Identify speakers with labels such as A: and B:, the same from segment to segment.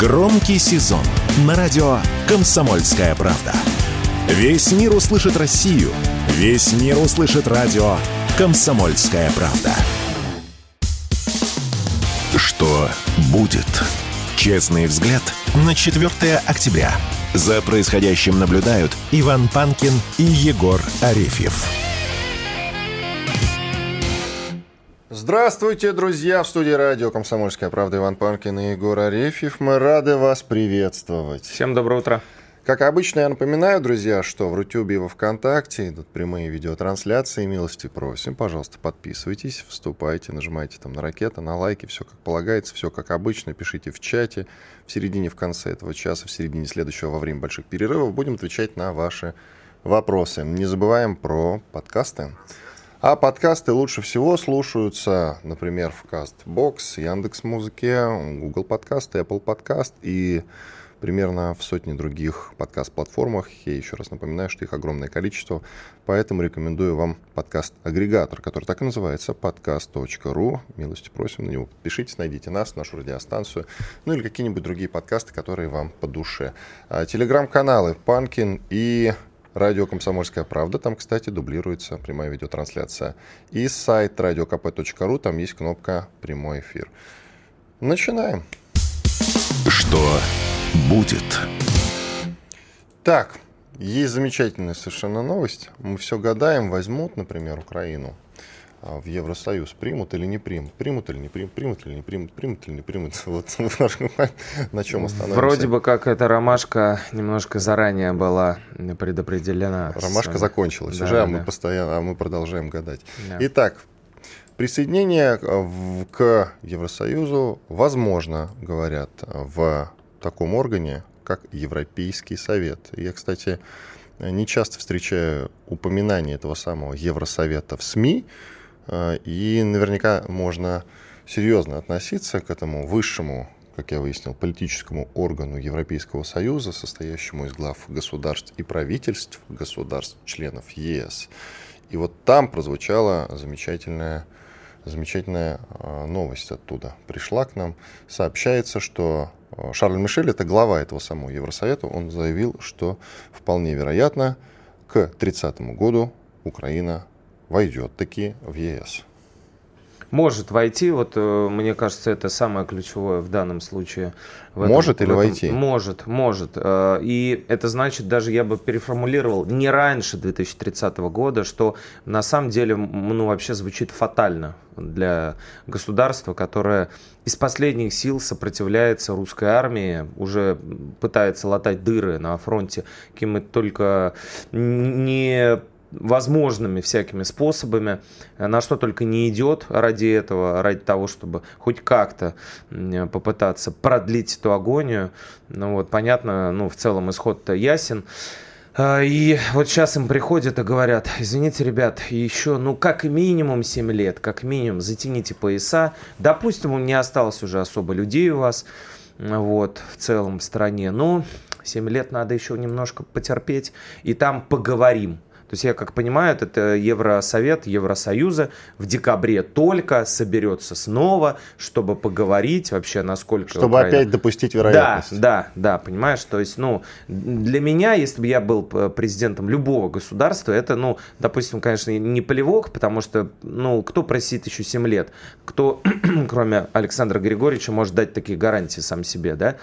A: Громкий сезон на радио «Комсомольская правда». Весь мир услышит Россию. Весь мир услышит радио «Комсомольская правда». Что будет? Честный взгляд на 4 октября. За происходящим наблюдают Иван Панкин и Егор Арефьев.
B: Здравствуйте, друзья! В студии радио «Комсомольская правда» Иван Панкин и Егор Арефьев. Мы рады вас приветствовать.
C: Всем доброе утро.
B: Как обычно, я напоминаю, друзья, что в Рутюбе и во Вконтакте идут прямые видеотрансляции. Милости просим. Пожалуйста, подписывайтесь, вступайте, нажимайте там на ракеты, на лайки. Все как полагается, все как обычно. Пишите в чате. В середине, в конце этого часа, в середине следующего, во время больших перерывов будем отвечать на ваши вопросы. Не забываем про подкасты. А подкасты лучше всего слушаются, например, в CastBox, Яндекс.Музыке, Google Подкаст, Apple Подкаст и примерно в сотне других подкаст-платформах. Я еще раз напоминаю, что их огромное количество, поэтому рекомендую вам подкаст-агрегатор, который так и называется, podcast.ru. Милости просим на него подпишитесь, найдите нас, нашу радиостанцию, ну или какие-нибудь другие подкасты, которые вам по душе. А, телеграм-каналы Панкин и Радио «Комсомольская правда». Там, кстати, дублируется прямая видеотрансляция. И сайт radiokp.ru. Там есть кнопка «Прямой эфир». Начинаем.
A: Что будет?
B: Так, есть замечательная совершенно новость. Мы все гадаем, возьмут, например, Украину в Евросоюз примут или не примут, примут или не примут, примут или не примут, примут или не примут. Вот на чем остановимся.
C: Вроде бы как эта ромашка немножко заранее была предопределена.
B: Ромашка закончилась да, уже, да. а мы постоянно, а мы продолжаем гадать. Да. Итак, присоединение к Евросоюзу возможно, говорят, в таком органе, как Европейский Совет. Я, кстати, не часто встречаю упоминание этого самого Евросовета в СМИ, а, и наверняка можно серьезно относиться к этому высшему, как я выяснил, политическому органу Европейского Союза, состоящему из глав государств и правительств государств-членов ЕС. И вот там прозвучала замечательная, замечательная а, новость оттуда. Пришла к нам. Сообщается, что а, Шарль Мишель, это глава этого самого Евросовета, он заявил, что вполне вероятно, к 30 году Украина войдет таки в ЕС.
C: Может войти, вот э, мне кажется, это самое ключевое в данном случае.
B: В этом, может или
C: в этом,
B: войти?
C: Может, может. Э, и это значит, даже я бы переформулировал, не раньше 2030 года, что на самом деле ну, вообще звучит фатально для государства, которое из последних сил сопротивляется русской армии, уже пытается латать дыры на фронте, какими только не возможными всякими способами, на что только не идет ради этого, ради того, чтобы хоть как-то попытаться продлить эту агонию. Ну вот, понятно, ну в целом исход-то ясен. А, и вот сейчас им приходят и говорят, извините, ребят, еще, ну, как минимум 7 лет, как минимум, затяните пояса. Допустим, не осталось уже особо людей у вас, вот, в целом в стране. Но 7 лет надо еще немножко потерпеть, и там поговорим. То есть я как понимаю, это Евросовет Евросоюза в декабре только соберется снова, чтобы поговорить вообще, насколько...
B: Чтобы Украина... опять допустить вероятность.
C: Да, да, да, понимаешь? То есть, ну, для меня, если бы я был президентом любого государства, это, ну, допустим, конечно, не плевок, потому что, ну, кто просит еще 7 лет? Кто, кроме Александра Григорьевича, может дать такие гарантии сам себе, да?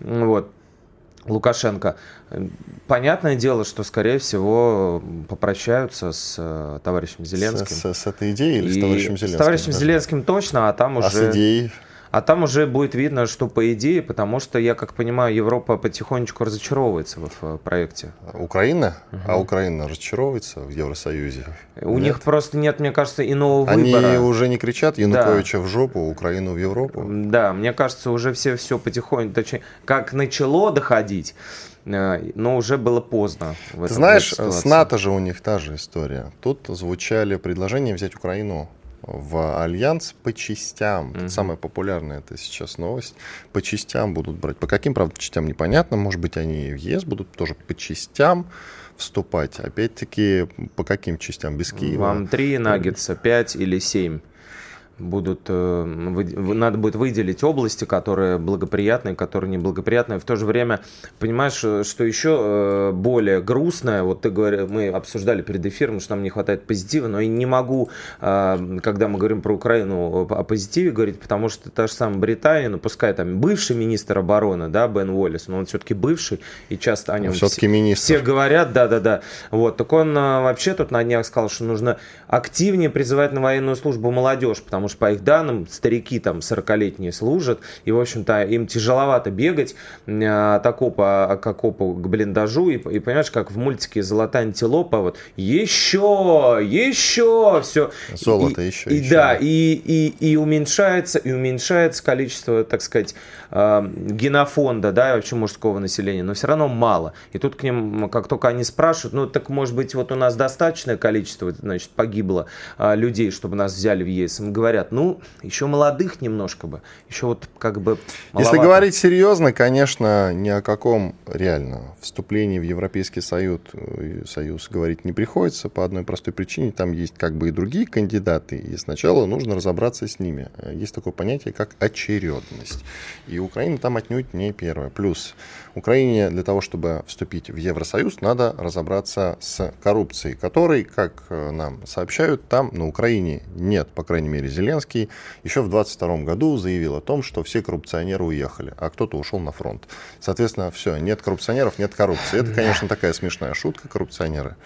C: Вот. Лукашенко. Понятное дело, что, скорее всего, попрощаются с э, товарищем Зеленским.
B: С, с, с этой идеей или и с товарищем Зеленским?
C: С товарищем даже? Зеленским точно, а там уже... А
B: с идеей?
C: А там уже будет видно, что по идее, потому что, я как понимаю, Европа потихонечку разочаровывается в, в проекте.
B: Украина? Угу. А Украина разочаровывается в Евросоюзе?
C: У нет? них просто нет, мне кажется, иного
B: Они
C: выбора.
B: Они уже не кричат Януковича да. в жопу, Украину в Европу?
C: Да, мне кажется, уже все, все потихоньку, точнее, как начало доходить, э, но уже было поздно.
B: Ты знаешь, с НАТО же у них та же история. Тут звучали предложения взять Украину в альянс по частям. Mm-hmm. Самая популярная это сейчас новость. По частям будут брать. По каким, правда, частям непонятно. Может быть, они в ЕС будут тоже по частям вступать. Опять-таки, по каким частям? Без Киева.
C: Вам три наггетса, пять или семь? Будут, э, надо будет выделить области, которые благоприятные, которые неблагоприятные. В то же время, понимаешь, э, что еще э, более грустное, вот ты говорил, мы обсуждали перед эфиром, что нам не хватает позитива, но я не могу, когда мы говорим про Украину, о позитиве говорить, потому что та же самая Британия, ну пускай там бывший министр обороны, да, Бен Уоллес, но он все-таки бывший, и часто о нем
B: все-таки министр.
C: все говорят, да-да-да. Вот, так он вообще тут на днях сказал, что нужно активнее призывать на военную службу молодежь, потому что, по их данным, старики там 40-летние служат, и, в общем-то, им тяжеловато бегать от окопа к окопу к блиндажу, и, и понимаешь, как в мультике «Золотая антилопа», вот еще, еще, все.
B: Золото
C: и,
B: еще.
C: И
B: еще.
C: да, и, и, и уменьшается, и уменьшается количество, так сказать, генофонда, да, и вообще мужского населения, но все равно мало. И тут к ним, как только они спрашивают, ну, так, может быть, вот у нас достаточное количество, значит, погибло людей, чтобы нас взяли в ЕС. Им говорят, ну, еще молодых немножко бы, еще вот как бы
B: маловато. Если говорить серьезно, конечно, ни о каком реально вступлении в Европейский Союз, э, Союз говорить не приходится по одной простой причине. Там есть как бы и другие кандидаты, и сначала нужно разобраться с ними. Есть такое понятие, как очередность. И Украина там отнюдь не первая. Плюс Украине для того, чтобы вступить в Евросоюз, надо разобраться с коррупцией, которой, как э, нам сообщают, там на Украине нет, по крайней мере, Зеленский еще в 22 году заявил о том, что все коррупционеры уехали, а кто-то ушел на фронт. Соответственно, все, нет коррупционеров, нет коррупции. Это, конечно, такая смешная шутка, коррупционеры.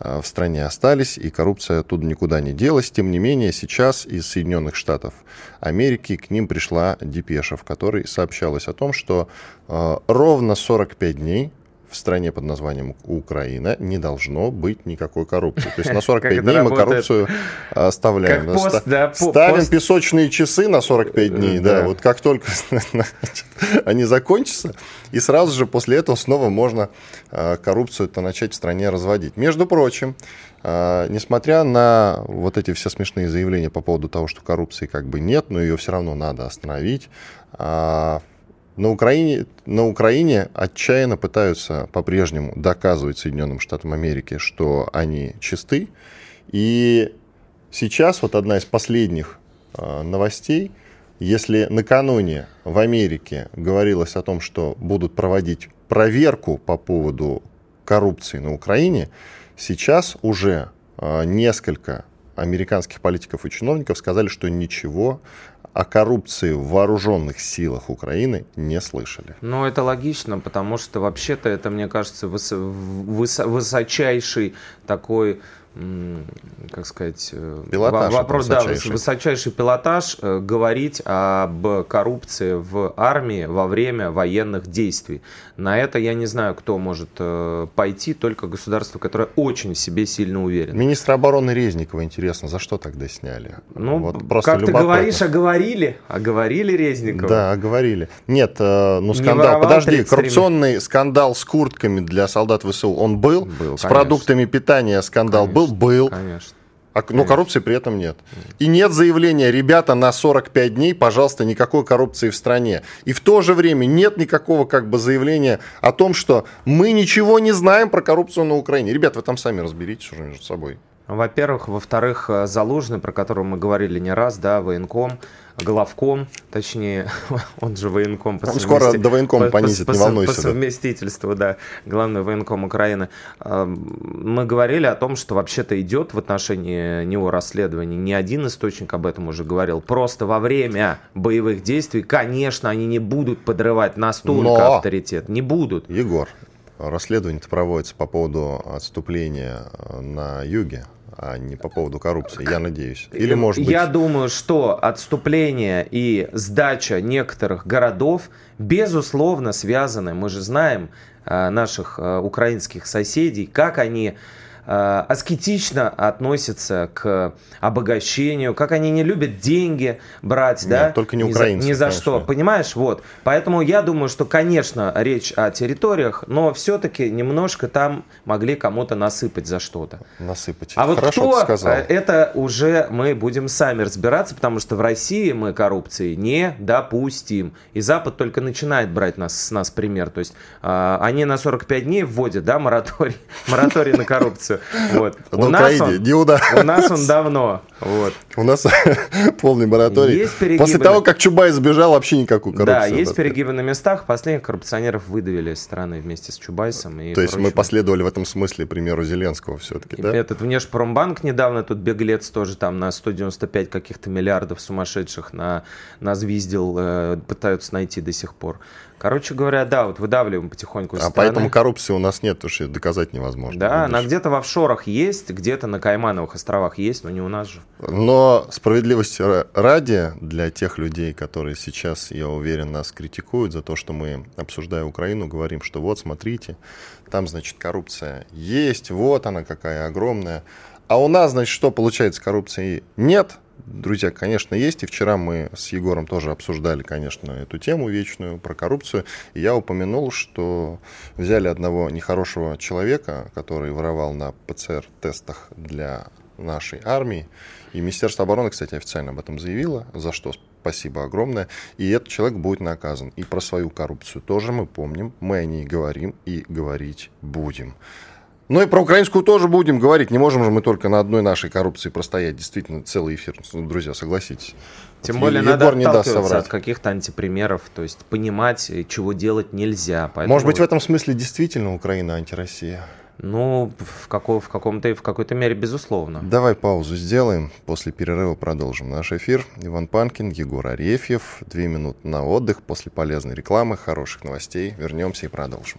B: Э, в стране остались, и коррупция оттуда никуда не делась. Тем не менее, сейчас из Соединенных Штатов Америки к ним пришла депеша, в которой сообщалось о том, что э, ровно 45 дней в стране под названием Украина не должно быть никакой коррупции. То есть на 45 дней мы коррупцию оставляем. Как пост, да, Ставим пост... песочные часы на 45 дней, да. да, вот как только они закончатся, и сразу же после этого снова можно а, коррупцию-то начать в стране разводить. Между прочим, а, несмотря на вот эти все смешные заявления по поводу того, что коррупции как бы нет, но ее все равно надо остановить, а, на Украине, на Украине отчаянно пытаются по-прежнему доказывать Соединенным Штатам Америки, что они чисты. И сейчас вот одна из последних э, новостей, если накануне в Америке говорилось о том, что будут проводить проверку по поводу коррупции на Украине, сейчас уже э, несколько американских политиков и чиновников сказали, что ничего о коррупции в вооруженных силах Украины не слышали.
C: Ну, это логично, потому что вообще-то это, мне кажется, выс выс высочайший такой как сказать, э,
B: пилотаж
C: вопрос, да, высочайший пилотаж, э, говорить об коррупции в армии во время военных действий. На это я не знаю, кто может э, пойти, только государство, которое очень в себе сильно уверено.
B: Министра обороны Резникова, интересно, за что тогда сняли?
C: Ну, вот просто как любопытно. ты говоришь, оговорили? Оговорили Резникова?
B: Да, оговорили. Нет, ну скандал, подожди, коррупционный скандал с куртками для солдат ВСУ, он был? Был, С конечно. продуктами питания скандал конечно. был? Был? Был.
C: Конечно.
B: А, но коррупции при этом нет. И нет заявления, ребята, на 45 дней, пожалуйста, никакой коррупции в стране. И в то же время нет никакого как бы заявления о том, что мы ничего не знаем про коррупцию на Украине. Ребята, вы там сами разберитесь уже между собой.
C: Во-первых. Во-вторых, э, Залужный, про которого мы говорили не раз, да, военком, главком, точнее, он же военком.
B: По он скоро до военкома по, понизит, по, не волнуйся.
C: По совместительству, да, главный военком Украины. Мы говорили о том, что вообще-то идет в отношении него расследование. Не один источник об этом уже говорил. Просто во время боевых действий, конечно, они не будут подрывать настолько Но... авторитет. Не будут.
B: Егор, расследование проводится по поводу отступления на юге а не по поводу коррупции, я надеюсь. Или может быть...
C: Я думаю, что отступление и сдача некоторых городов, безусловно, связаны. Мы же знаем а, наших а, украинских соседей, как они Э, аскетично относятся к обогащению, как они не любят деньги брать, Нет, да?
B: только не украинцы.
C: Ни за, ни за что, понимаешь? Вот. Поэтому я думаю, что, конечно, речь о территориях, но все-таки немножко там могли кому-то насыпать за что-то.
B: Насыпать.
C: А вот Хорошо кто, сказал. Э, это уже мы будем сами разбираться, потому что в России мы коррупции не допустим. И Запад только начинает брать нас, с нас пример. То есть э, они на 45 дней вводят, да, мораторий, мораторий на коррупцию. Вот.
B: У, нас он,
C: у нас он давно. Вот.
B: У нас полный мораторий. Есть После того, как Чубайс сбежал, вообще никакую коррупцию.
C: Да, есть перегибы на местах. Последних коррупционеров выдавили из страны вместе с Чубайсом.
B: И То есть мы последовали в этом смысле примеру Зеленского все-таки, да?
C: Этот Внешпромбанк недавно, тут беглец тоже там на 195 каких-то миллиардов сумасшедших на, нас виздил, э, пытаются найти до сих пор. Короче говоря, да, вот выдавливаем потихоньку.
B: А поэтому коррупции у нас нет, потому что доказать невозможно.
C: Да, она где-то в офшорах есть, где-то на Каймановых островах есть, но не у нас же.
B: Но справедливости ради для тех людей, которые сейчас, я уверен, нас критикуют за то, что мы, обсуждая Украину, говорим, что вот, смотрите, там, значит, коррупция есть, вот она какая огромная. А у нас, значит, что получается, коррупции нет – друзья, конечно, есть. И вчера мы с Егором тоже обсуждали, конечно, эту тему вечную про коррупцию. И я упомянул, что взяли одного нехорошего человека, который воровал на ПЦР-тестах для нашей армии. И Министерство обороны, кстати, официально об этом заявило, за что спасибо огромное. И этот человек будет наказан. И про свою коррупцию тоже мы помним, мы о ней говорим и говорить будем. Ну и про украинскую тоже будем говорить. Не можем же мы только на одной нашей коррупции простоять. Действительно, целый эфир. Ну, друзья, согласитесь.
C: Тем вот более Егор надо не даст соврать. от каких-то антипримеров, то есть понимать, чего делать нельзя.
B: Поэтому... Может быть, в этом смысле действительно Украина антироссия?
C: Ну, в, каком, в, каком-то, в какой-то мере, безусловно.
B: Давай паузу сделаем. После перерыва продолжим наш эфир. Иван Панкин, Егор Арефьев. Две минуты на отдых после полезной рекламы, хороших новостей. Вернемся и продолжим.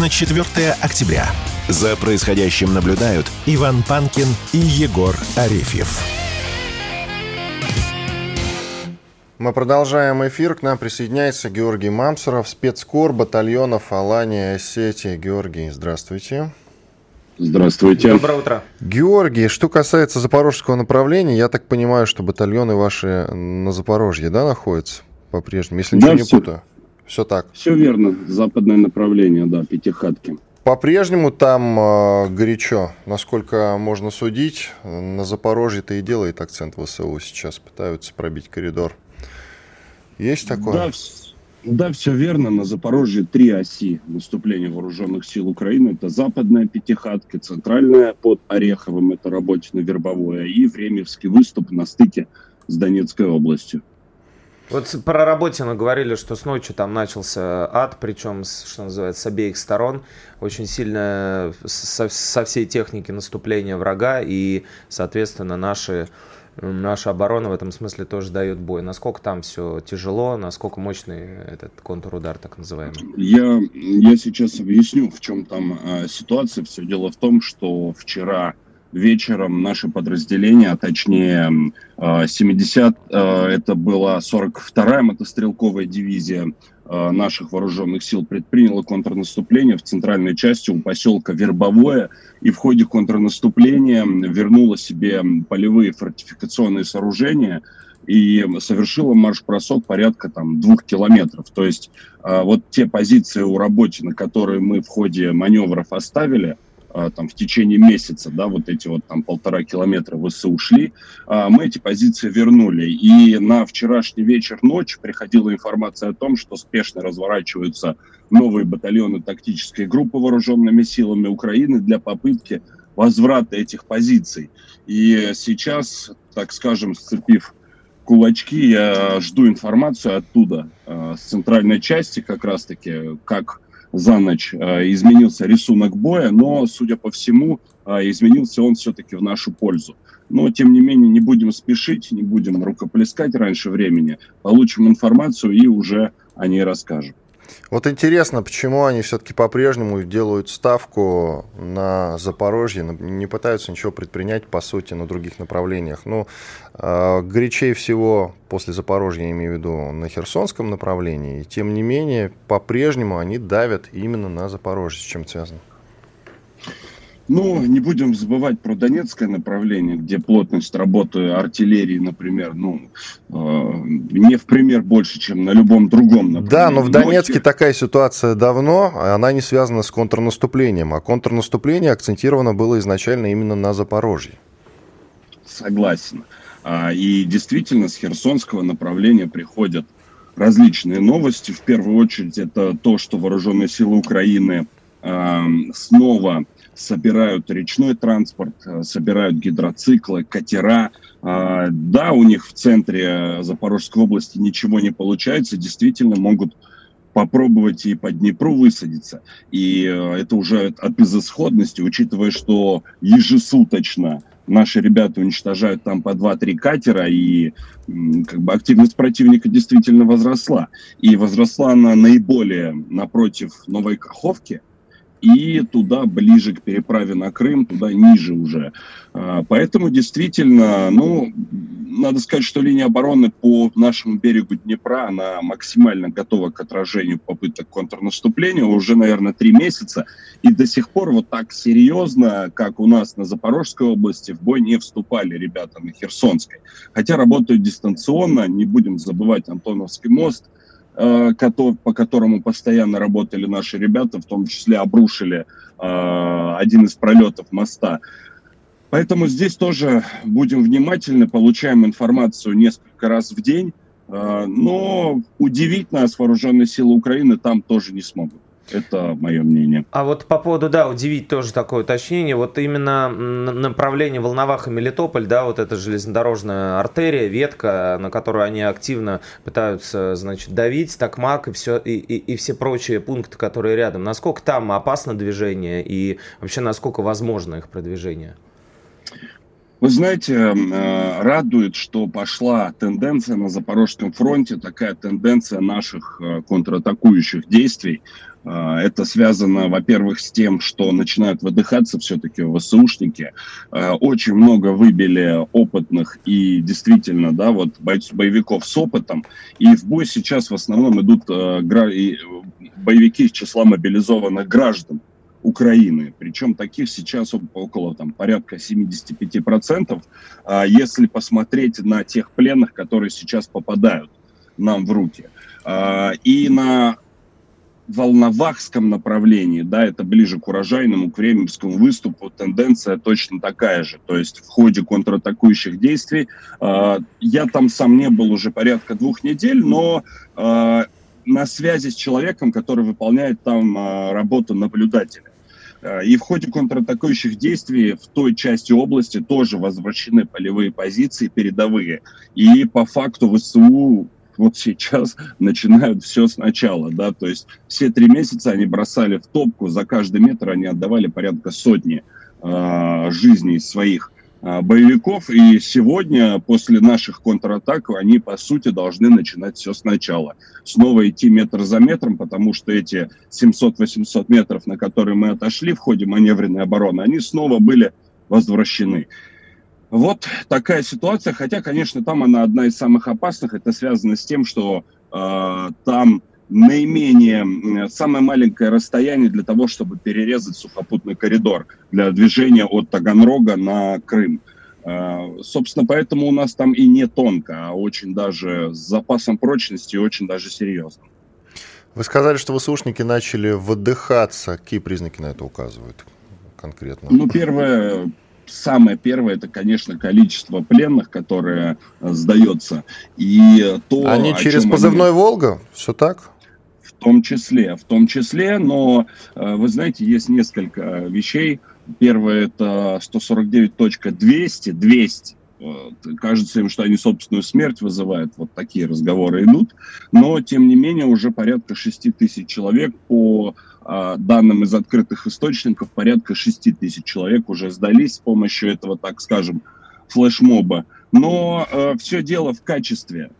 A: на 4 октября. За происходящим наблюдают Иван Панкин и Егор Арефьев.
B: Мы продолжаем эфир. К нам присоединяется Георгий Мамсоров, спецкор батальонов Алания Осетии. Георгий, здравствуйте.
D: Здравствуйте.
C: Доброе утро.
B: Георгий, что касается запорожского направления, я так понимаю, что батальоны ваши на Запорожье, да, находятся по-прежнему, если ничего да, не все, путаю? Все так.
D: Все верно. Западное направление, да, пятихатки.
B: По-прежнему там э, горячо, насколько можно судить. На Запорожье-то и делает акцент ВСУ сейчас, пытаются пробить коридор. Есть такое?
D: Да, да, все верно. На Запорожье три оси наступления вооруженных сил Украины. Это западная пятихатка, центральная под Ореховым, это Работино-Вербовое, и Времевский выступ на стыке с Донецкой областью.
C: Вот про Работина говорили, что с ночью там начался ад, причем, что называется, с обеих сторон. Очень сильно со, со всей техники наступления врага, и, соответственно, наши, наша оборона в этом смысле тоже дает бой. Насколько там все тяжело, насколько мощный этот контрудар, так называемый?
D: Я, я сейчас объясню, в чем там э, ситуация. Все дело в том, что вчера вечером наши подразделения, а точнее 70, э, э, это была 42-я мотострелковая дивизия э, наших вооруженных сил, предприняла контрнаступление в центральной части у поселка Вербовое и в ходе контрнаступления вернула себе полевые фортификационные сооружения, и совершила марш-бросок порядка там двух километров. То есть вот те позиции у работе, на которые мы в ходе маневров оставили, а, там в течение месяца, да, вот эти вот там полтора километра ВСУ ушли, а, мы эти позиции вернули. И на вчерашний вечер, ночь приходила информация о том, что спешно разворачиваются новые батальоны тактической группы вооруженными силами Украины для попытки возврата этих позиций. И сейчас, так скажем, сцепив кулачки, я жду информацию оттуда, а, с центральной части как раз-таки, как за ночь э, изменился рисунок боя, но, судя по всему, э, изменился он все-таки в нашу пользу. Но, тем не менее, не будем спешить, не будем рукоплескать раньше времени, получим информацию и уже о ней расскажем.
B: Вот интересно, почему они все-таки по-прежнему делают ставку на Запорожье, не пытаются ничего предпринять, по сути, на других направлениях. Ну, э, горячее всего после Запорожья, я имею в виду, на Херсонском направлении. И тем не менее, по-прежнему они давят именно на Запорожье. С чем связано?
D: Ну, не будем забывать про Донецкое направление, где плотность работы артиллерии, например, ну, э, не в пример больше, чем на любом другом
B: направлении. Да, но в Донецке но... такая ситуация давно, она не связана с контрнаступлением, а контрнаступление акцентировано было изначально именно на Запорожье.
D: Согласен. А, и действительно, с Херсонского направления приходят различные новости. В первую очередь, это то, что вооруженные силы Украины снова собирают речной транспорт, э, собирают гидроциклы, катера. А, да, у них в центре Запорожской области ничего не получается, действительно могут попробовать и по Днепру высадиться. И э, это уже от безысходности, учитывая, что ежесуточно наши ребята уничтожают там по 2-3 катера, и как бы активность противника действительно возросла. И возросла она наиболее напротив Новой Каховки – и туда ближе к переправе на Крым, туда ниже уже. А, поэтому действительно, ну, надо сказать, что линия обороны по нашему берегу Днепра, она максимально готова к отражению попыток контрнаступления уже, наверное, три месяца. И до сих пор вот так серьезно, как у нас на Запорожской области, в бой не вступали ребята на Херсонской. Хотя работают дистанционно, не будем забывать Антоновский мост – по которому постоянно работали наши ребята, в том числе обрушили э, один из пролетов моста. Поэтому здесь тоже будем внимательны, получаем информацию несколько раз в день, э, но удивить нас вооруженные силы Украины там тоже не смогут. Это мое мнение.
C: А вот по поводу, да, удивить тоже такое уточнение. Вот именно направление Волноваха-Мелитополь, да, вот эта железнодорожная артерия, ветка, на которую они активно пытаются, значит, давить, такмак и все, и, и, и все прочие пункты, которые рядом. Насколько там опасно движение и вообще насколько возможно их продвижение?
D: Вы знаете, э, радует, что пошла тенденция на Запорожском фронте, такая тенденция наших э, контратакующих действий. Э, это связано, во-первых, с тем, что начинают выдыхаться все-таки ВСУшники. Очень много выбили опытных и действительно, да, вот боевиков с опытом. И в бой сейчас в основном идут боевики из числа мобилизованных граждан. Украины. Причем таких сейчас около там, порядка 75%. А если посмотреть на тех пленных, которые сейчас попадают нам в руки. А, и на Волновахском направлении, да, это ближе к урожайному, к временскому выступу, тенденция точно такая же. То есть в ходе контратакующих действий, э, я там сам не был уже порядка двух недель, но э, на связи с человеком, который выполняет там э, работу наблюдателя. Э, и в ходе контратакующих действий в той части области тоже возвращены полевые позиции передовые. И по факту ВСУ вот сейчас начинают все сначала, да, то есть все три месяца они бросали в топку, за каждый метр они отдавали порядка сотни э, жизней своих. А, боевиков. И сегодня, после наших контратак, они, по сути, должны начинать все сначала. Снова идти метр за метром, потому что эти 700-800 метров, на которые мы отошли в ходе маневренной обороны, они снова были возвращены. Вот такая ситуация, хотя, конечно, там она одна из самых опасных. Это связано с тем, что э, там наименее, самое маленькое расстояние для того, чтобы перерезать сухопутный коридор для движения от Таганрога на Крым. А, собственно, поэтому у нас там и не тонко, а очень даже с запасом прочности, очень даже серьезно.
B: Вы сказали, что ВСУшники начали выдыхаться. Какие признаки на это указывают конкретно?
D: Ну, первое, самое первое, это, конечно, количество пленных, которое сдается. И
B: то, Они через позывной они... «Волга»? Все так?
D: Том числе, в том числе, но э, вы знаете, есть несколько вещей. Первое это 149.200, 200. Кажется им, что они собственную смерть вызывают. Вот такие разговоры идут. Но, тем не менее, уже порядка 6 тысяч человек по э, данным из открытых источников, порядка 6 тысяч человек уже сдались с помощью этого, так скажем, флешмоба. Но э, все дело в качестве.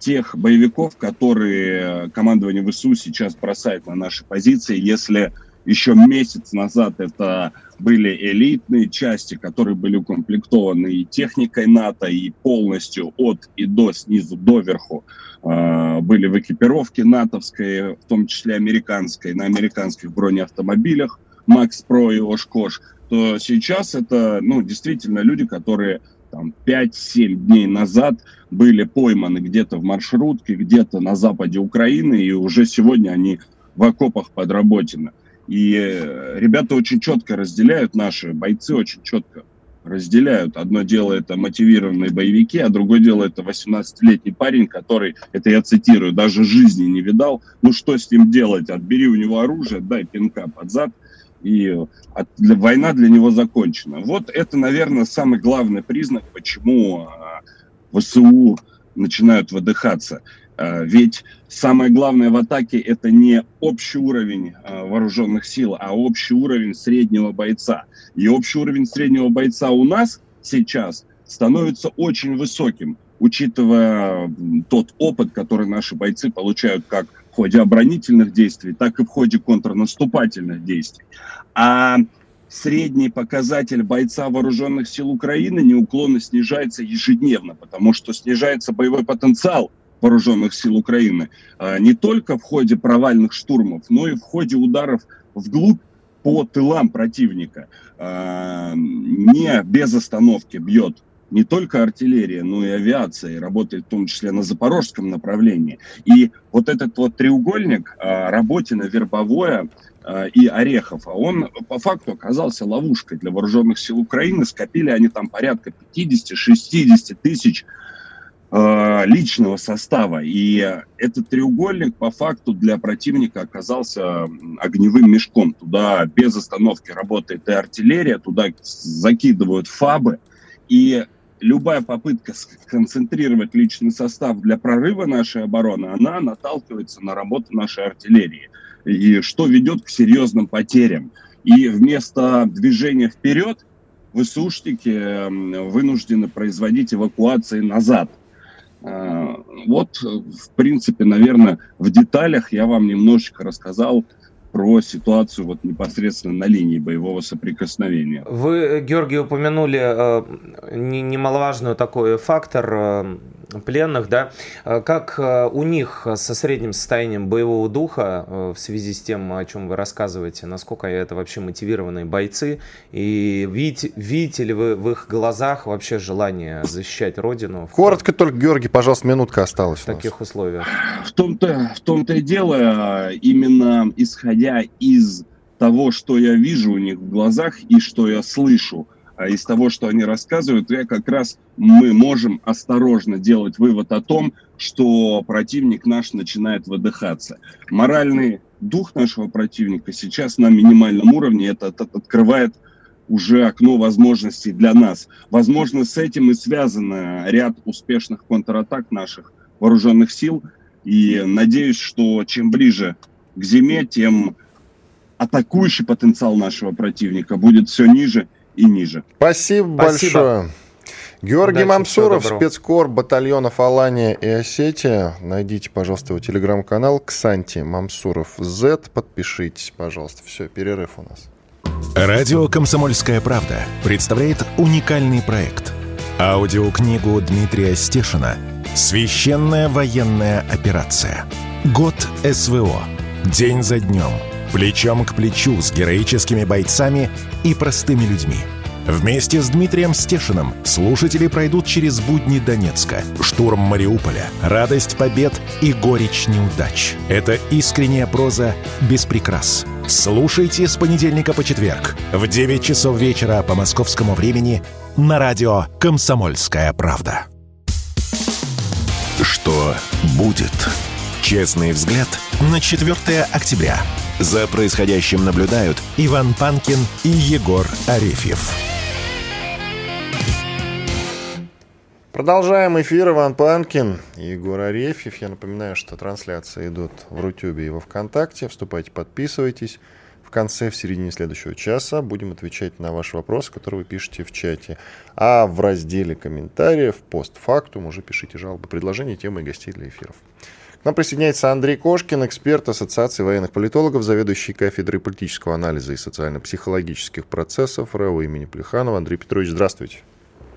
D: Тех боевиков, которые командование ВСУ сейчас бросает на наши позиции. Если еще месяц назад это были элитные части, которые были укомплектованы и техникой НАТО, и полностью от и до, снизу до верху, э, были в экипировке натовской, в том числе американской, на американских бронеавтомобилях, Макс Про и Ошкош. то сейчас это, ну, действительно люди, которые там 5-7 дней назад были пойманы где-то в маршрутке, где-то на западе Украины, и уже сегодня они в окопах подработены. И э, ребята очень четко разделяют, наши бойцы очень четко разделяют. Одно дело это мотивированные боевики, а другое дело это 18-летний парень, который, это я цитирую, даже жизни не видал. Ну что с ним делать? Отбери у него оружие, дай пинка под зад, и от, для, война для него закончена. Вот это, наверное, самый главный признак, почему э, ВСУ начинают выдыхаться. Э, ведь самое главное в атаке это не общий уровень вооруженных сил, а общий уровень среднего бойца. И общий уровень среднего бойца у нас сейчас становится очень высоким, учитывая тот опыт, который наши бойцы получают как в ходе оборонительных действий, так и в ходе контрнаступательных действий. А средний показатель бойца вооруженных сил Украины неуклонно снижается ежедневно, потому что снижается боевой потенциал вооруженных сил Украины а, не только в ходе провальных штурмов, но и в ходе ударов вглубь по тылам противника. А, не без остановки бьет не только артиллерия, но и авиация, и работает в том числе на запорожском направлении. И вот этот вот треугольник а, Работина, Вербовое и Орехов, он по факту оказался ловушкой для вооруженных сил Украины. Скопили они там порядка 50-60 тысяч Э, личного состава. И этот треугольник по факту для противника оказался огневым мешком. Туда без остановки работает и артиллерия, туда закидывают фабы. И любая попытка сконцентрировать личный состав для прорыва нашей обороны, она наталкивается на работу нашей артиллерии. И что ведет к серьезным потерям. И вместо движения вперед, ВСУшники вынуждены производить эвакуации назад – Э, вот, в принципе, наверное, в деталях я вам немножечко рассказал про ситуацию вот непосредственно на линии боевого соприкосновения.
C: Вы, Георгий, упомянули э, немаловажный такой фактор э, пленных, да, э, как э, у них со средним состоянием боевого духа э, в связи с тем, о чем вы рассказываете, насколько это вообще мотивированные бойцы, и видите, видите ли вы в их глазах вообще желание защищать Родину?
B: Коротко только, Георгий, пожалуйста, минутка осталась. В
C: таких условиях.
D: В том-то, в том-то и дело, именно исходя из того, что я вижу у них в глазах и что я слышу, а из того, что они рассказывают, я как раз мы можем осторожно делать вывод о том, что противник наш начинает выдыхаться. Моральный дух нашего противника сейчас на минимальном уровне, это, это открывает уже окно возможностей для нас. Возможно, с этим и связано ряд успешных контратак наших вооруженных сил. И надеюсь, что чем ближе к зиме, тем атакующий потенциал нашего противника будет все ниже и ниже.
B: Спасибо, Спасибо. большое. Георгий Удачи, Мамсуров, спецкор батальонов Алания и Осетия. Найдите, пожалуйста, его телеграм-канал Ксанти Мамсуров Z. Подпишитесь, пожалуйста. Все, перерыв у нас.
A: Радио «Комсомольская правда» представляет уникальный проект. Аудиокнигу Дмитрия Стешина «Священная военная операция. Год СВО. День за днем» плечом к плечу с героическими бойцами и простыми людьми. Вместе с Дмитрием Стешиным слушатели пройдут через будни Донецка, штурм Мариуполя, радость побед и горечь неудач. Это искренняя проза без прикрас. Слушайте с понедельника по четверг в 9 часов вечера по московскому времени на радио «Комсомольская правда». Что будет? Честный взгляд на 4 октября. За происходящим наблюдают Иван Панкин и Егор Арефьев.
B: Продолжаем эфир. Иван Панкин и Егор Арефьев. Я напоминаю, что трансляции идут в Рутюбе и во Вконтакте. Вступайте, подписывайтесь. В конце, в середине следующего часа будем отвечать на ваши вопросы, которые вы пишете в чате. А в разделе комментариев, постфактум, уже пишите жалобы, предложения, темы и гостей для эфиров. Нам присоединяется Андрей Кошкин, эксперт Ассоциации военных политологов, заведующий кафедрой политического анализа и социально-психологических процессов РАО имени Плеханова. Андрей Петрович, здравствуйте.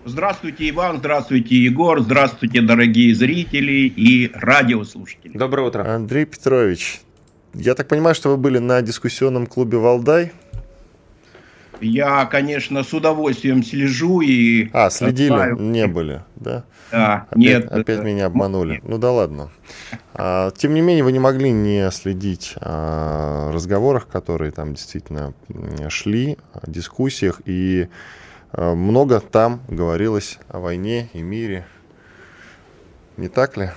E: Здравствуйте, Иван, здравствуйте, Егор, здравствуйте, дорогие зрители и радиослушатели.
C: Доброе утро.
B: Андрей Петрович, я так понимаю, что вы были на дискуссионном клубе «Валдай»?
E: Я, конечно, с удовольствием слежу и...
B: А, следили, знаю. не были, да?
E: Да,
B: опять,
E: нет.
B: Опять меня обманули. Ну да ладно. А, тем не менее, вы не могли не следить о разговорах, которые там действительно шли, о дискуссиях, и а, много там говорилось о войне и мире. Не так ли?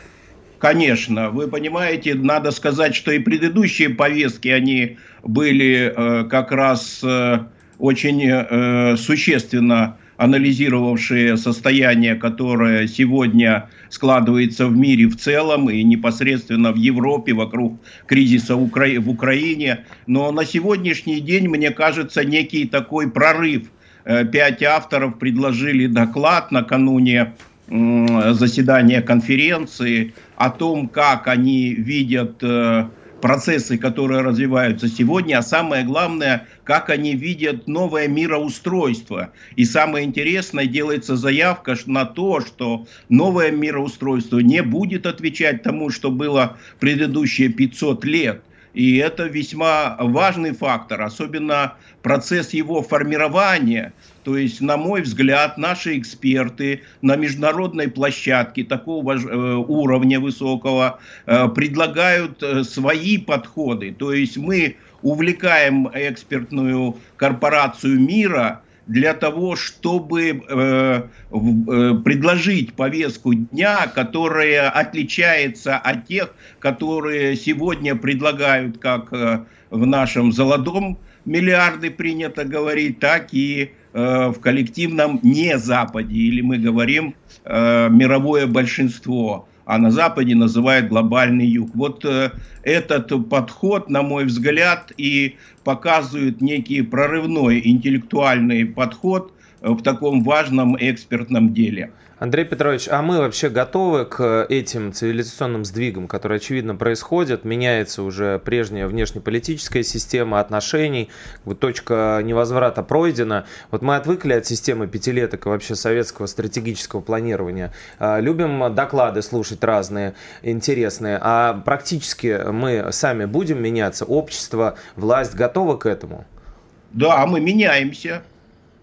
E: Конечно, вы понимаете, надо сказать, что и предыдущие повестки, они были э, как раз э, очень э, существенно анализировавшие состояние, которое сегодня складывается в мире в целом и непосредственно в Европе вокруг кризиса в Украине. Но на сегодняшний день, мне кажется, некий такой прорыв. Э, пять авторов предложили доклад накануне заседания конференции о том, как они видят э, процессы, которые развиваются сегодня, а самое главное, как они видят новое мироустройство. И самое интересное, делается заявка на то, что новое мироустройство не будет отвечать тому, что было предыдущие 500 лет. И это весьма важный фактор, особенно процесс его формирования. То есть, на мой взгляд, наши эксперты на международной площадке такого э, уровня высокого э, предлагают э, свои подходы. То есть мы увлекаем экспертную корпорацию мира для того, чтобы э, э, предложить повестку дня, которая отличается от тех, которые сегодня предлагают как э, в нашем золотом миллиарды принято говорить, так и э, в коллективном не Западе, или мы говорим э, мировое большинство а на Западе называют глобальный юг. Вот э, этот подход, на мой взгляд, и показывает некий прорывной интеллектуальный подход в таком важном экспертном деле.
C: Андрей Петрович, а мы вообще готовы к этим цивилизационным сдвигам, которые, очевидно, происходят? Меняется уже прежняя внешнеполитическая система отношений, вот точка невозврата пройдена. Вот мы отвыкли от системы пятилеток и вообще советского стратегического планирования. А, любим доклады слушать разные, интересные. А практически мы сами будем меняться? Общество, власть готовы к этому?
E: Да, мы меняемся.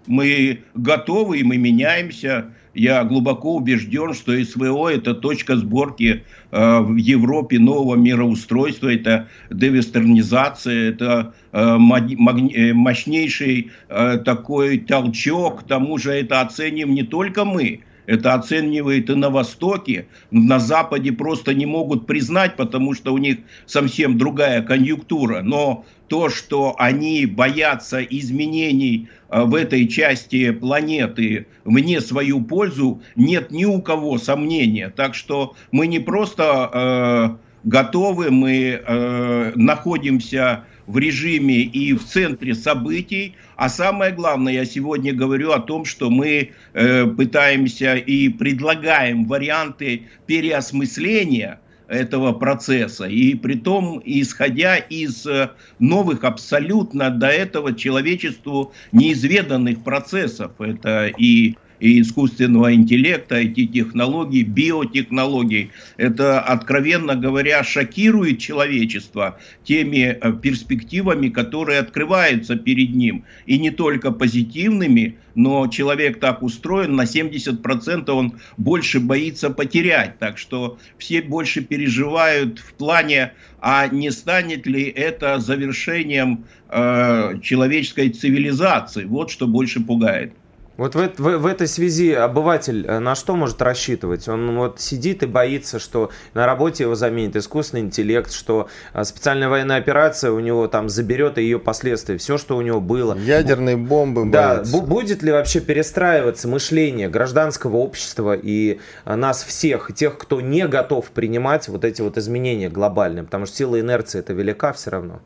E: Мы готовы и мы меняемся я глубоко убежден, что СВО это точка сборки э, в Европе нового мироустройства, это девестернизация, это э, э, мощнейший э, такой толчок, к тому же это оценим не только мы, это оценивает и на Востоке, на Западе просто не могут признать, потому что у них совсем другая конъюнктура. Но то, что они боятся изменений э, в этой части планеты вне свою пользу, нет ни у кого сомнения. Так что мы не просто э, готовы, мы э, находимся в режиме и в центре событий. А самое главное, я сегодня говорю о том, что мы э, пытаемся и предлагаем варианты переосмысления этого процесса. И при том, исходя из э, новых абсолютно до этого человечеству неизведанных процессов. Это и и искусственного интеллекта, IT-технологий, биотехнологий. Это, откровенно говоря, шокирует человечество теми э, перспективами, которые открываются перед ним. И не только позитивными, но человек так устроен, на 70% он больше боится потерять. Так что все больше переживают в плане, а не станет ли это завершением э, человеческой цивилизации. Вот что больше пугает.
C: Вот в, в, в этой связи обыватель э, на что может рассчитывать? Он вот сидит и боится, что на работе его заменит искусственный интеллект, что э, специальная военная операция у него там заберет ее последствия, все, что у него было.
B: Ядерные бомбы
C: Да, будет ли вообще перестраиваться мышление гражданского общества и э, нас всех, тех, кто не готов принимать вот эти вот изменения глобальные, потому что сила инерции это велика все равно.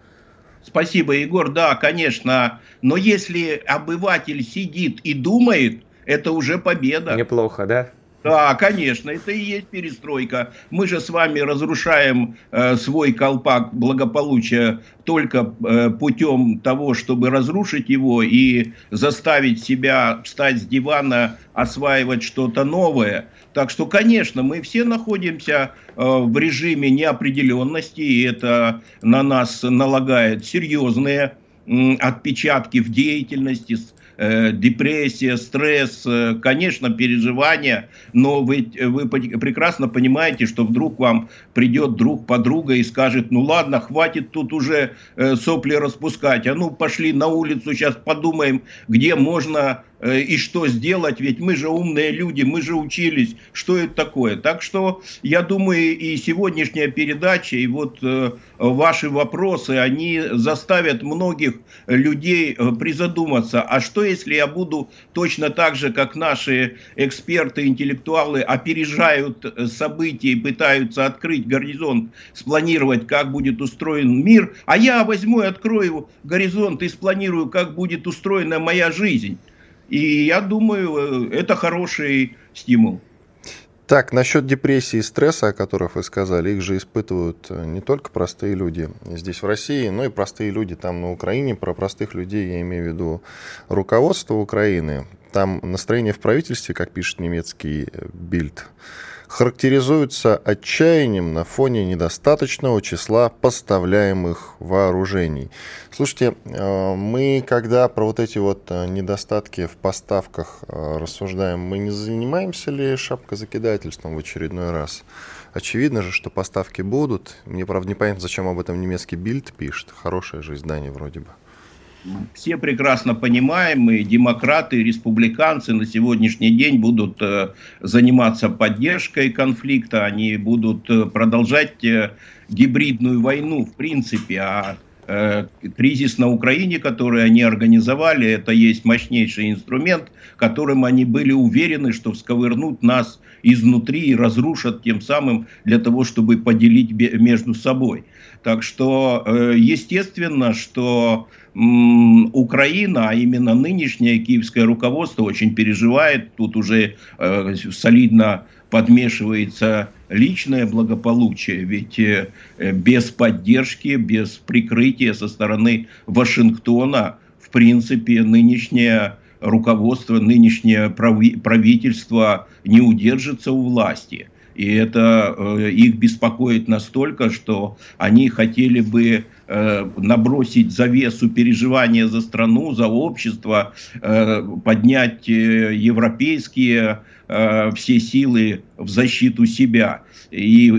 E: Спасибо, Егор. Да, конечно. Но если обыватель сидит и думает, это уже победа.
C: Неплохо, да?
E: Да, конечно, это и есть перестройка. Мы же с вами разрушаем э, свой колпак благополучия только э, путем того, чтобы разрушить его и заставить себя встать с дивана, осваивать что-то новое. Так что, конечно, мы все находимся э, в режиме неопределенности, и это на нас налагает серьезные отпечатки в деятельности, Э, депрессия, стресс, э, конечно, переживания, но вы, вы прекрасно понимаете, что вдруг вам придет друг, подруга и скажет, ну ладно, хватит тут уже э, сопли распускать, а ну пошли на улицу, сейчас подумаем, где можно Э, и что сделать, ведь мы же умные люди, мы же учились, что это такое. Так что я думаю, и сегодняшняя передача, и вот э, ваши вопросы, они заставят многих людей э, призадуматься, а что если я буду точно так же, как наши эксперты, интеллектуалы, опережают события и пытаются открыть горизонт, спланировать, как будет устроен мир, а я возьму и открою горизонт и спланирую, как будет устроена моя жизнь. И я думаю, э, это хороший стимул.
B: Так, насчет депрессии и стресса, о которых вы сказали, их же испытывают э, не только простые люди здесь в России, но и простые люди там на Украине. Про простых людей я имею в виду руководство Украины. Там настроение в правительстве, как пишет немецкий Бильд, характеризуются отчаянием на фоне недостаточного числа поставляемых вооружений. Слушайте, э, мы когда про вот эти вот э, недостатки в поставках э, рассуждаем, мы не занимаемся ли шапкозакидательством в очередной раз? Очевидно же, что поставки будут. Мне, правда, непонятно, зачем об этом немецкий Бильд пишет. Хорошее же издание вроде бы
E: все прекрасно понимаем, и демократы, и республиканцы на сегодняшний день будут э, заниматься поддержкой конфликта, они будут э, продолжать э, гибридную войну, в принципе, а кризис на Украине, который они организовали, это есть мощнейший инструмент, которым они были уверены, что всковырнут нас изнутри и разрушат тем самым для того, чтобы поделить между собой. Так что, естественно, что Украина, а именно нынешнее киевское руководство очень переживает. Тут уже э, солидно подмешивается личное благополучие, ведь э, без поддержки, без прикрытия со стороны Вашингтона, в принципе, нынешнее руководство, нынешнее правительство не удержится у власти. И это э, их беспокоит настолько, что они хотели бы э, набросить завесу переживания за страну, за общество, э, поднять европейские все силы в защиту себя. И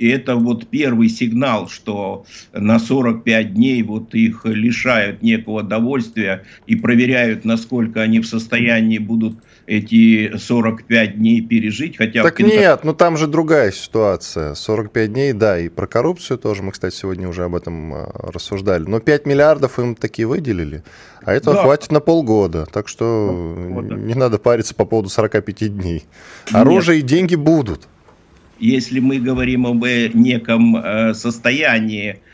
E: это вот первый сигнал, что на 45 дней вот их лишают некого удовольствия и проверяют, насколько они в состоянии будут эти 45 дней пережить. Хотя
B: так нет, ну там же другая ситуация. 45 дней, да, и про коррупцию тоже, мы, кстати, сегодня уже об этом а, рассуждали. Но 5 миллиардов им такие выделили, а этого да. хватит на полгода. Так что вот, вот, не надо париться по поводу 45 дней. Оружие нет. и деньги будут.
E: Если мы говорим об э, неком э, состоянии Э,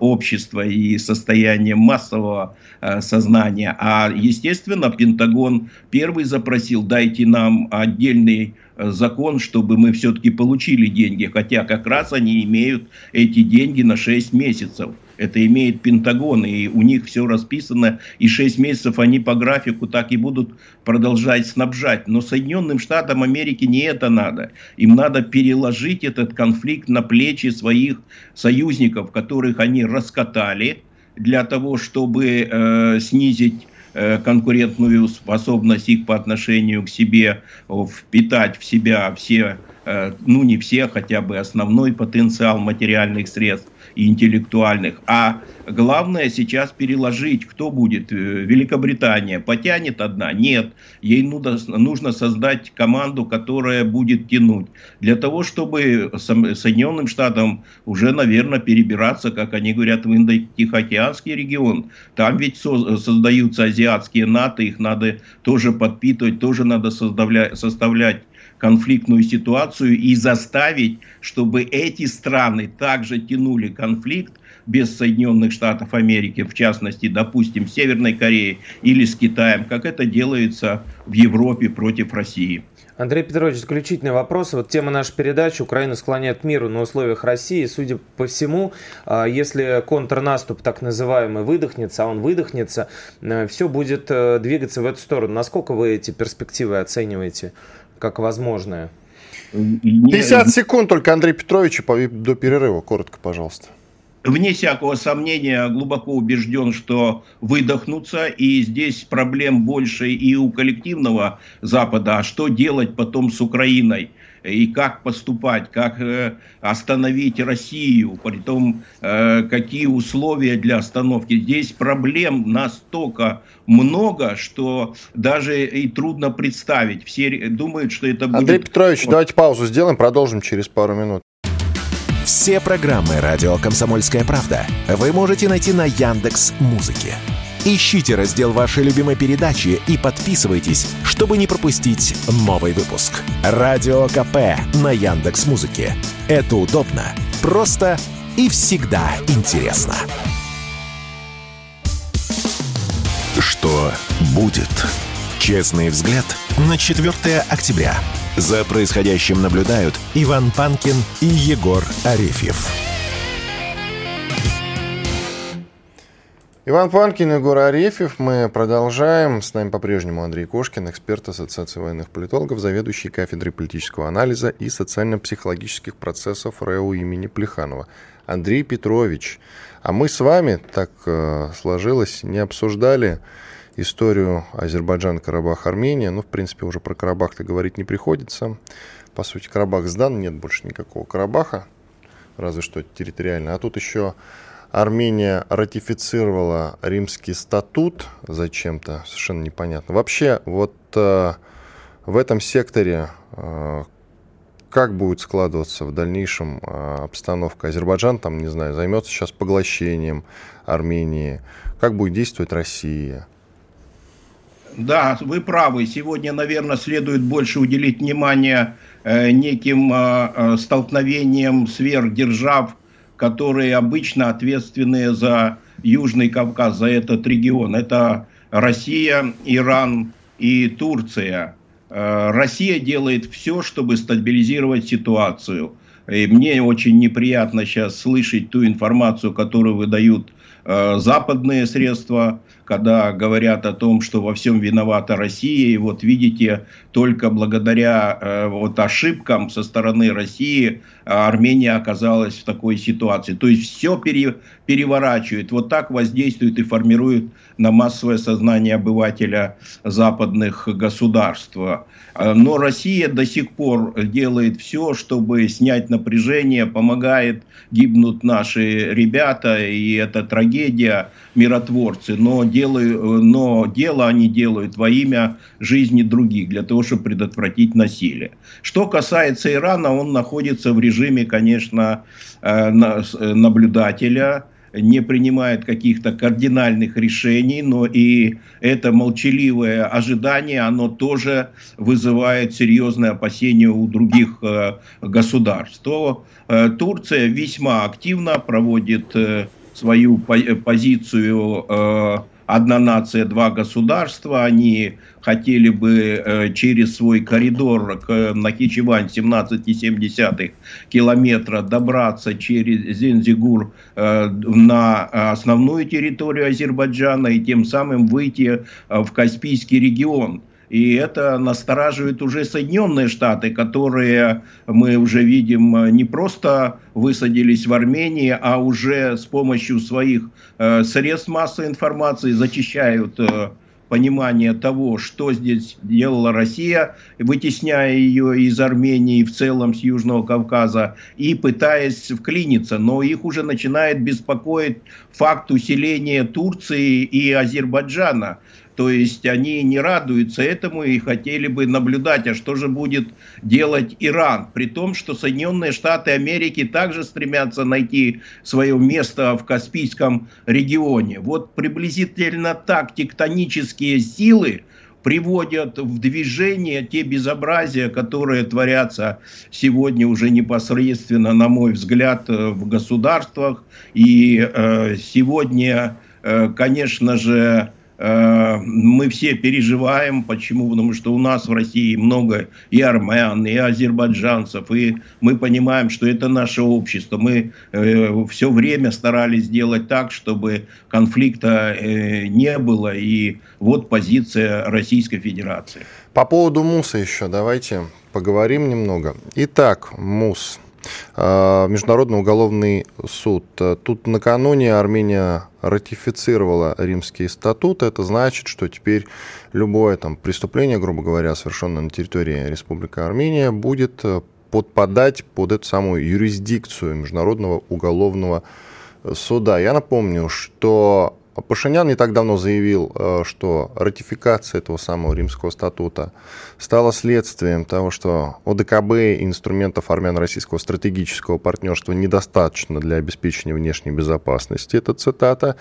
E: общества и состоянием массового э, сознания. А, естественно, Пентагон первый запросил, дайте нам отдельный э, закон, чтобы мы все-таки получили деньги. Хотя как раз они имеют эти деньги на 6 месяцев это имеет Пентагон, и у них все расписано, и 6 месяцев они по графику так и будут продолжать снабжать. Но Соединенным Штатам Америки не это надо. Им надо переложить этот конфликт на плечи своих союзников, которых они раскатали для того, чтобы э, снизить э, конкурентную способность их по отношению к себе, впитать в себя все, ну не все, хотя бы основной потенциал материальных средств и интеллектуальных. А главное сейчас переложить, кто будет. Э, Великобритания потянет одна? Нет. Ей нужно создать команду, которая будет тянуть. Для того, чтобы Соединенным Штатам уже, наверное, перебираться, как они говорят, в Индо-Тихоокеанский регион. Там ведь создаются азиатские НАТО, их надо тоже подпитывать, тоже надо составлять конфликтную ситуацию и заставить, чтобы эти страны также тянули конфликт без Соединенных Штатов Америки, в частности, допустим, Северной Кореи или с Китаем, как это делается в Европе против России.
C: Андрей Петрович, заключительный вопрос. Вот тема нашей передачи «Украина склоняет к миру на условиях России». Судя по всему, а, если контрнаступ так называемый выдохнется, а он выдохнется, э, все будет э, двигаться в эту сторону. Насколько вы эти перспективы оцениваете? Как возможное.
B: 50 секунд только Андрей Петрович до перерыва, коротко, пожалуйста.
E: вне всякого сомнения, глубоко убежден, что выдохнуться, и здесь проблем больше и у коллективного Запада, а что делать потом с Украиной? И как поступать, как э, остановить Россию, при том, э, какие условия для остановки. Здесь проблем настолько много, что даже и трудно представить. Все думают, что это будет...
B: Андрей Петрович, давайте паузу сделаем, продолжим через пару минут.
A: Все программы «Радио Комсомольская правда» вы можете найти на Яндекс Музыке. Ищите раздел вашей любимой передачи и подписывайтесь, чтобы не пропустить новый выпуск. Радио КП на Яндекс Музыке. Это удобно, просто и всегда интересно. Что будет? Честный взгляд на 4 октября. За происходящим наблюдают Иван Панкин и Егор Арефьев.
B: Иван Панкин, Егор Арефьев. Мы продолжаем. С нами по-прежнему Андрей Кошкин, эксперт Ассоциации военных политологов, заведующий кафедрой политического анализа и социально-психологических процессов РЭУ имени Плеханова. Андрей Петрович, а мы с вами, так э, сложилось, не обсуждали историю Азербайджан, Карабах, Армения. Ну, в принципе, уже про Карабах-то говорить не приходится. По сути, Карабах сдан, нет больше никакого Карабаха, разве что территориально. А тут еще Армения ратифицировала римский статут зачем-то, совершенно непонятно. Вообще, вот э, в этом секторе э, как будет складываться в дальнейшем э, обстановка? Азербайджан, там, не знаю, займется сейчас поглощением Армении. Как будет действовать Россия?
E: Да, вы правы. Сегодня, наверное, следует больше уделить внимание э, неким э, э столкновениям сверхдержав которые обычно ответственны за Южный Кавказ, за этот регион. Это Россия, Иран и Турция. Э, Россия делает все, чтобы стабилизировать ситуацию. И мне очень неприятно сейчас слышать ту информацию, которую выдают э, западные средства когда говорят о том, что во всем виновата Россия, и вот видите, только благодаря э, вот ошибкам со стороны России Армения оказалась в такой ситуации. То есть все пере, переворачивает, вот так воздействует и формирует на массовое сознание обывателя западных государств. Но Россия до сих пор делает все, чтобы снять напряжение, помогает, гибнут наши ребята, и это трагедия, миротворцы, но, делаю, но дело они делают во имя жизни других, для того, чтобы предотвратить насилие. Что касается Ирана, он находится в режиме, конечно, э, наблюдателя, не принимает каких-то кардинальных решений, но и это молчаливое ожидание, оно тоже вызывает серьезные опасения у других э, государств. То э, Турция весьма активно проводит свою позицию э, одна нация, два государства. Они хотели бы э, через свой коридор к Нахичевань 17,7 километра добраться через Зензигур э, на основную территорию Азербайджана и тем самым выйти в Каспийский регион. И это настораживает уже Соединенные Штаты, которые мы уже видим не просто высадились в Армении, а уже с помощью своих э, средств массовой информации зачищают э, понимание того, что здесь делала Россия, вытесняя ее из Армении в целом с Южного Кавказа, и пытаясь вклиниться. Но их уже начинает беспокоить факт усиления Турции и Азербайджана. То есть они не радуются этому и хотели бы наблюдать, а что же будет делать Иран. При том, что Соединенные Штаты Америки также стремятся найти свое место в Каспийском регионе. Вот приблизительно так тектонические силы приводят в движение те безобразия, которые творятся сегодня уже непосредственно, на мой взгляд, в государствах. И э, сегодня, э, конечно же, мы все переживаем. Почему? Потому что у нас в России много и армян, и азербайджанцев, и мы понимаем, что это наше общество. Мы э, все время старались сделать так, чтобы конфликта э, не было. И вот позиция Российской Федерации.
B: По поводу МУСа еще давайте поговорим немного. Итак, МУС. А, Международный уголовный суд. Тут накануне Армения ратифицировала римский статут. Это значит, что теперь любое там, преступление, грубо говоря, совершенное на территории Республики Армения, будет э, подпадать под эту самую юрисдикцию Международного уголовного суда. Я напомню, что Пашинян не так давно заявил, э, что ратификация этого самого римского статута стала следствием того, что ОДКБ и инструментов армяно-российского стратегического партнерства недостаточно для обеспечения внешней безопасности. Это цитата.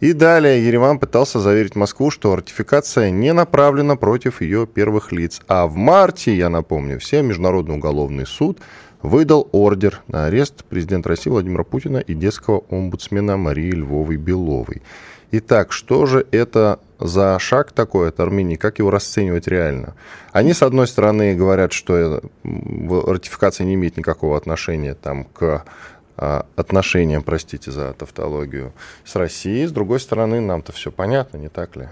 B: И далее Ереван пытался заверить Москву, что ратификация не направлена против ее первых лиц. А в марте, я напомню, все Международный уголовный суд выдал ордер на арест президента России Владимира Путина и детского омбудсмена Марии Львовой-Беловой. Итак, что же это за шаг такой от Армении, как его расценивать реально? Они, с одной стороны, говорят, что ратификация не имеет никакого отношения там, к а, отношениям, простите за тавтологию, с Россией. С другой стороны, нам-то все понятно, не так ли?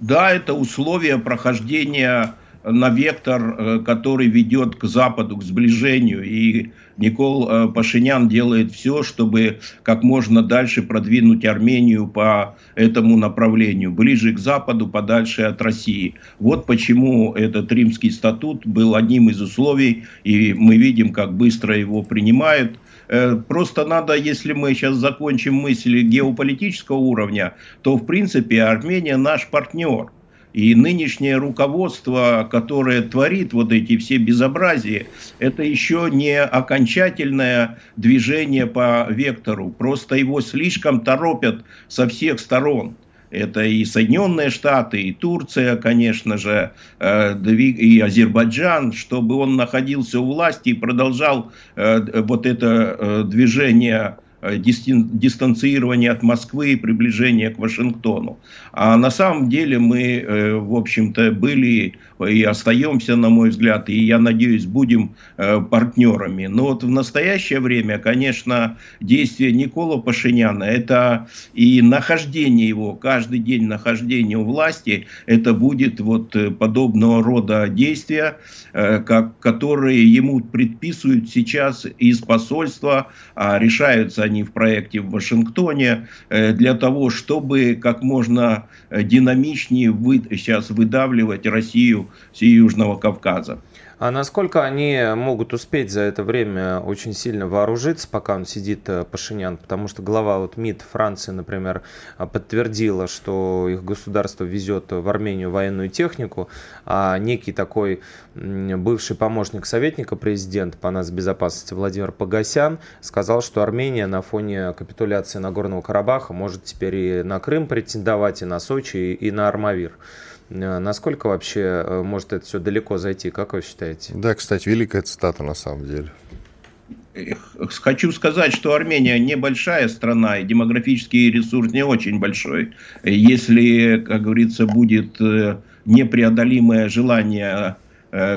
E: Да, это условия прохождения на вектор, э, который ведет к Западу, к сближению. И Никол э, Пашинян делает все, чтобы как можно дальше продвинуть Армению по этому направлению, ближе к Западу, подальше от России. Вот почему этот римский статут был одним из условий, и мы видим, как быстро его принимают. Э, просто надо, если мы сейчас закончим мысли геополитического уровня, то в принципе Армения наш партнер. И нынешнее руководство, которое творит вот эти все безобразия, это еще не окончательное движение по вектору. Просто его слишком торопят со всех сторон. Это и Соединенные Штаты, и Турция, конечно же, э, и Азербайджан, чтобы он находился у власти и продолжал э, вот это э, движение дистанцирование от Москвы и приближение к Вашингтону. А на самом деле мы, э, в общем-то, были и остаемся, на мой взгляд, и я надеюсь, будем э, партнерами. Но вот в настоящее время, конечно, действия Никола Пашиняна, это и нахождение его, каждый день нахождения у власти, это будет вот подобного рода действия, как, которые ему предписывают сейчас из посольства, а решаются они в проекте в Вашингтоне э, для того, чтобы как можно э, динамичнее вы, сейчас выдавливать Россию Южного Кавказа.
C: А насколько они могут успеть за это время очень сильно вооружиться, пока он сидит э, Пашинян? Потому что глава вот МИД Франции, например, э, подтвердила, что их государство везет в Армению военную технику, а некий такой бывший помощник советника президента по безопасности Владимир Погосян сказал, что Армения на фоне капитуляции Нагорного Карабаха может теперь и на Крым претендовать, и на Сочи, и на Армавир. Э, насколько вообще э, может это все далеко зайти, как вы считаете?
B: Да, кстати, великая цитата на самом деле.
E: Хочу сказать, что Армения небольшая страна, и демографический ресурс не очень большой. Если, как говорится, будет э, непреодолимое желание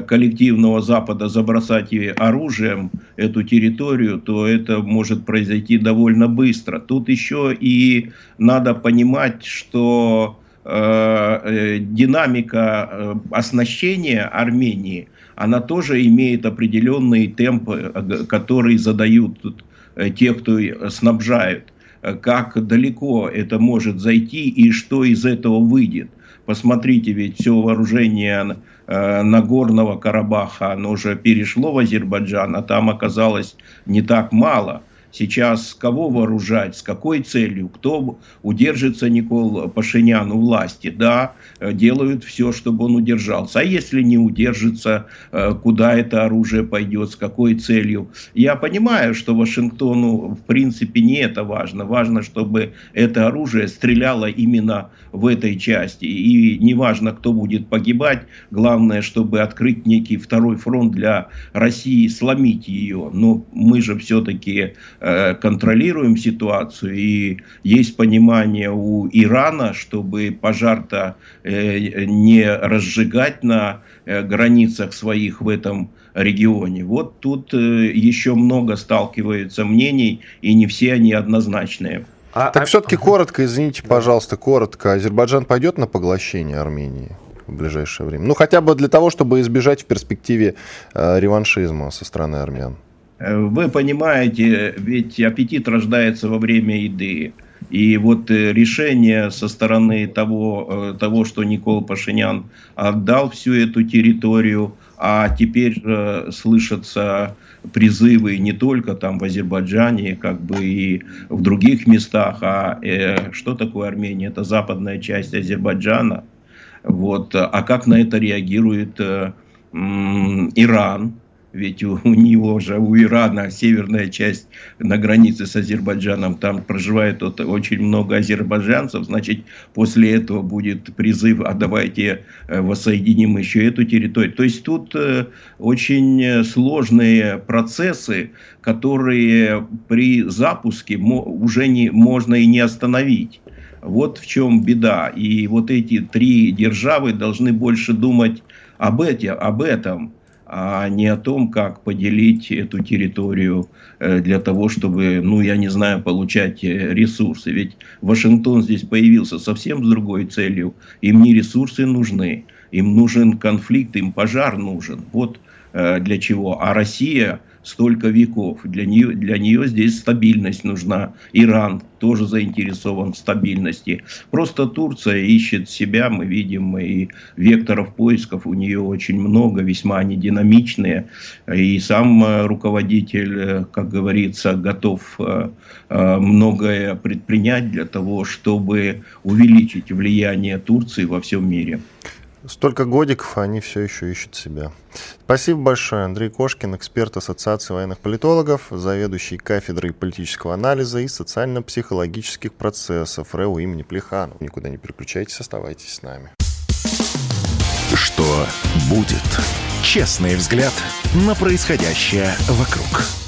E: коллективного Запада забросать оружием эту территорию, то это может произойти довольно быстро. Тут еще и надо понимать, что Э, э, динамика э, оснащения Армении, она тоже имеет определенные темпы, которые задают те, кто снабжает. Как далеко это может зайти и что из этого выйдет. Посмотрите, ведь все вооружение Нагорного Карабаха, оно уже перешло в Азербайджан, а там оказалось не так мало – сейчас кого вооружать, с какой целью, кто удержится Никол Пашинян у власти. Да, э, делают все, чтобы он удержался. А если не удержится, э, куда это оружие пойдет, с какой целью. Я понимаю, что Вашингтону в принципе не это важно. Важно, чтобы это оружие стреляло именно в этой части. И неважно, кто будет погибать, главное, чтобы открыть некий второй фронт для России, сломить ее. Но мы же все-таки Э, контролируем ситуацию, и есть понимание у Ирана, чтобы пожар-то э, не разжигать на э, границах своих в этом регионе. Вот тут еще много сталкиваются мнений, и не все они однозначные.
B: А, так а... все-таки коротко, извините, пожалуйста, коротко. Азербайджан пойдет на поглощение Армении? в ближайшее время. Ну, хотя бы для того, чтобы избежать в перспективе э, реваншизма со стороны армян.
E: Вы понимаете, ведь аппетит рождается во время еды. И вот решение со стороны того, того что Никол Пашинян отдал всю эту территорию, а теперь э, слышатся призывы не только там в Азербайджане, как бы и в других местах, а э, что такое Армения? Это западная часть Азербайджана. Вот. А как на это реагирует э, э, Иран? Ведь у, у него же, у Ирана северная часть на границе с Азербайджаном, там проживает вот очень много азербайджанцев, значит, после этого будет призыв, а давайте э, воссоединим еще эту территорию. То есть тут э, очень сложные процессы, которые при запуске уже не, можно и не остановить. Вот в чем беда. И вот эти три державы должны больше думать об, эти, об этом а не о том, как поделить эту территорию э, для того, чтобы, ну, я не знаю, получать э, ресурсы. Ведь Вашингтон здесь появился совсем с другой целью. Им не ресурсы нужны, им нужен конфликт, им пожар нужен. Вот э, для чего. А Россия столько веков. Для нее, для нее здесь стабильность нужна. Иран тоже заинтересован в стабильности. Просто Турция ищет себя, мы видим, и векторов поисков у нее очень много, весьма они динамичные. И сам э, руководитель, э, как говорится, готов э, многое предпринять для того, чтобы увеличить влияние Турции во всем мире.
B: Столько годиков, а они все еще ищут себя. Спасибо большое. Андрей Кошкин, эксперт Ассоциации военных политологов, заведующий кафедрой политического анализа и социально-психологических процессов РЭУ имени Плеханова. Никуда не переключайтесь, оставайтесь с нами.
A: Что будет? Честный взгляд на происходящее вокруг.